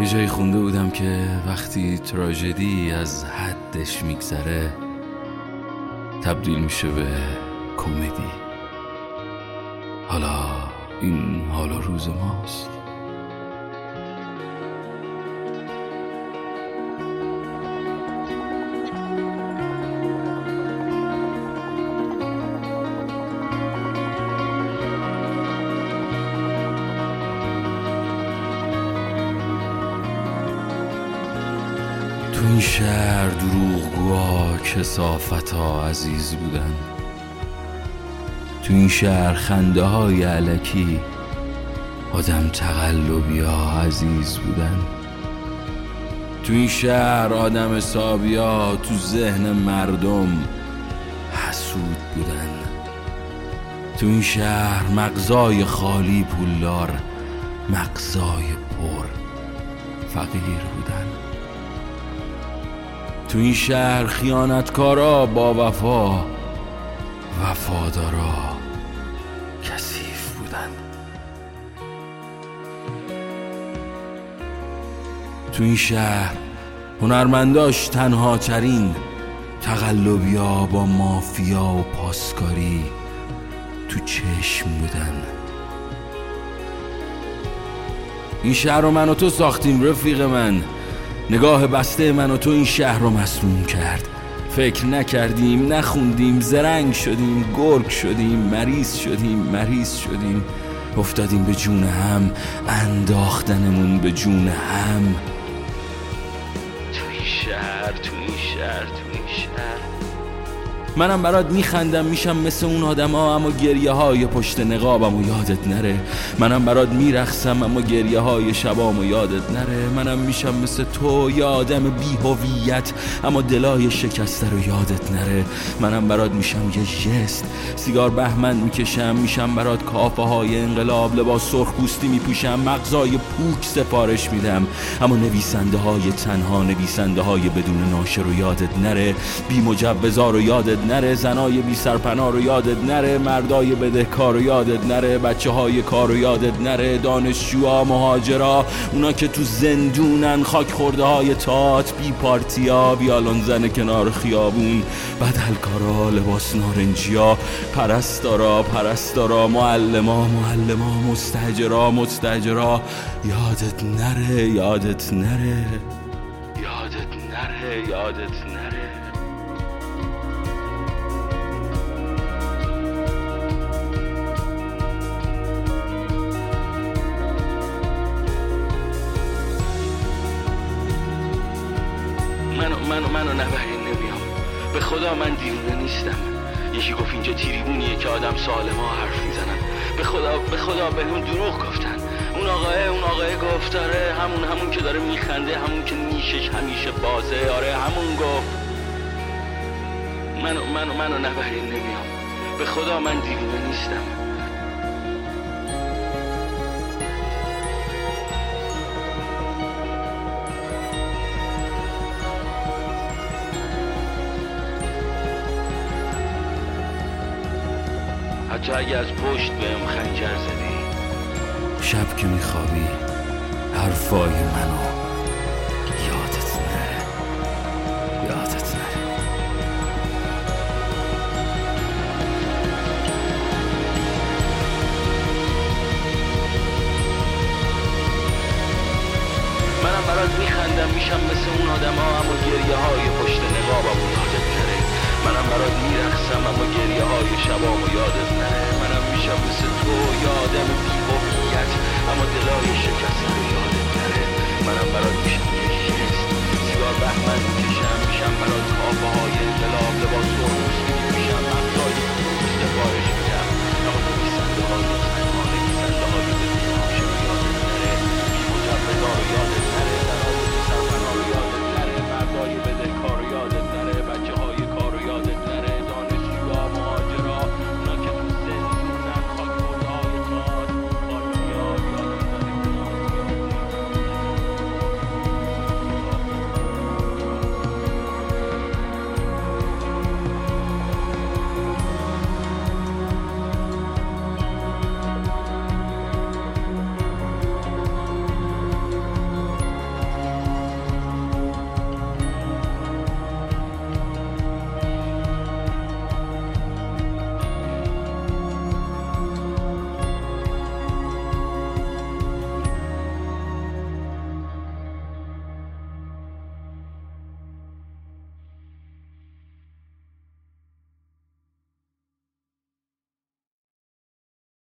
یه جایی خونده بودم که وقتی تراژدی از حدش میگذره تبدیل میشه به کمدی. حالا این حالا روز ماست. تو این شهر دروغگوها کسافتا عزیز بودن. تو این شهر خنده های علکی آدم تقلبی ها عزیز بودن. تو این شهر آدم حسابیا تو ذهن مردم حسود بودن. تو این شهر مغزای خالی پولدار مغزای پر فقیر بودن. تو این شهر خیانتکارا با وفا. وفادارا کثیف بودن. تو این شهر هنرمنداش تنها ترین تقلبیا با مافیا و پاسکاری تو چشم بودن. این شهر رو من و تو ساختیم رفیق من. نگاه بسته من و تو این شهر رو مسموم کرد. فکر نکردیم نخوندیم زرنگ شدیم گرگ شدیم مریض شدیم مریض شدیم. افتادیم به جون هم انداختنمون به جون هم. تو این شهر تو این شهر تو این شهر. منم برات میخندم میشم مثل اون آدما اما گریه های پشت نقابم و یادت نره. منم برات میرخسم اما گریه های شبام و یادت نره. منم میشم مثل تو یه آدم بی هویت اما دلای شکسته رو یادت نره. منم برات میشم یه جست سیگار بهمن می‌کشم میشم برات کافه های انقلاب. لباس سرخ پوستی میپوشم مغزای پوک سفارش میدم. اما نویسنده های تنها نویسنده های بدون ناشر رو یادت نره. بی مجوزا رو یادت نره زنای بی سرپناه رو یادت نره مردای بدهکار رو یادت نره بچه های کار رو یادت نره دانشجوها مهاجرا اونا که تو زندونن خاک خورده های تات بی پارتیا ویالون زن کنار خیابون بدلکارا لباس نارنجیا پرستارا پرستارا معلما معلما مستجرا مستجرا یادت نره یادت نره یادت نره یادت نره. منو منو منو نبرین نمیام. به خدا من دیوونه نیستم. یکی گفت اینجا تیریبونیه که آدم سالما حرف می‌زنن. به خدا به خدا بهمون دروغ گفتن. اون آقاه اون آقاه گفت داره همون همون که داره میخنده همون که نیشش همیشه بازه. آره همون گفت. منو منو منو نبرین نمیام. به خدا من دیوونه نیستم. حتی اگه از پشت بهم خنجر زدی. شب که میخوابی حرفای منو یادت نره یادت نره منم برات میخندم میشم مثل اون آدم ها میشم اما گریه های شبام و یادت منه منم میشم مثل تو یادم آدم اما دلای شکسته رو یادت منم برات میشم یه شکست. سیگار بهمن می‌کشم میشم برات کافه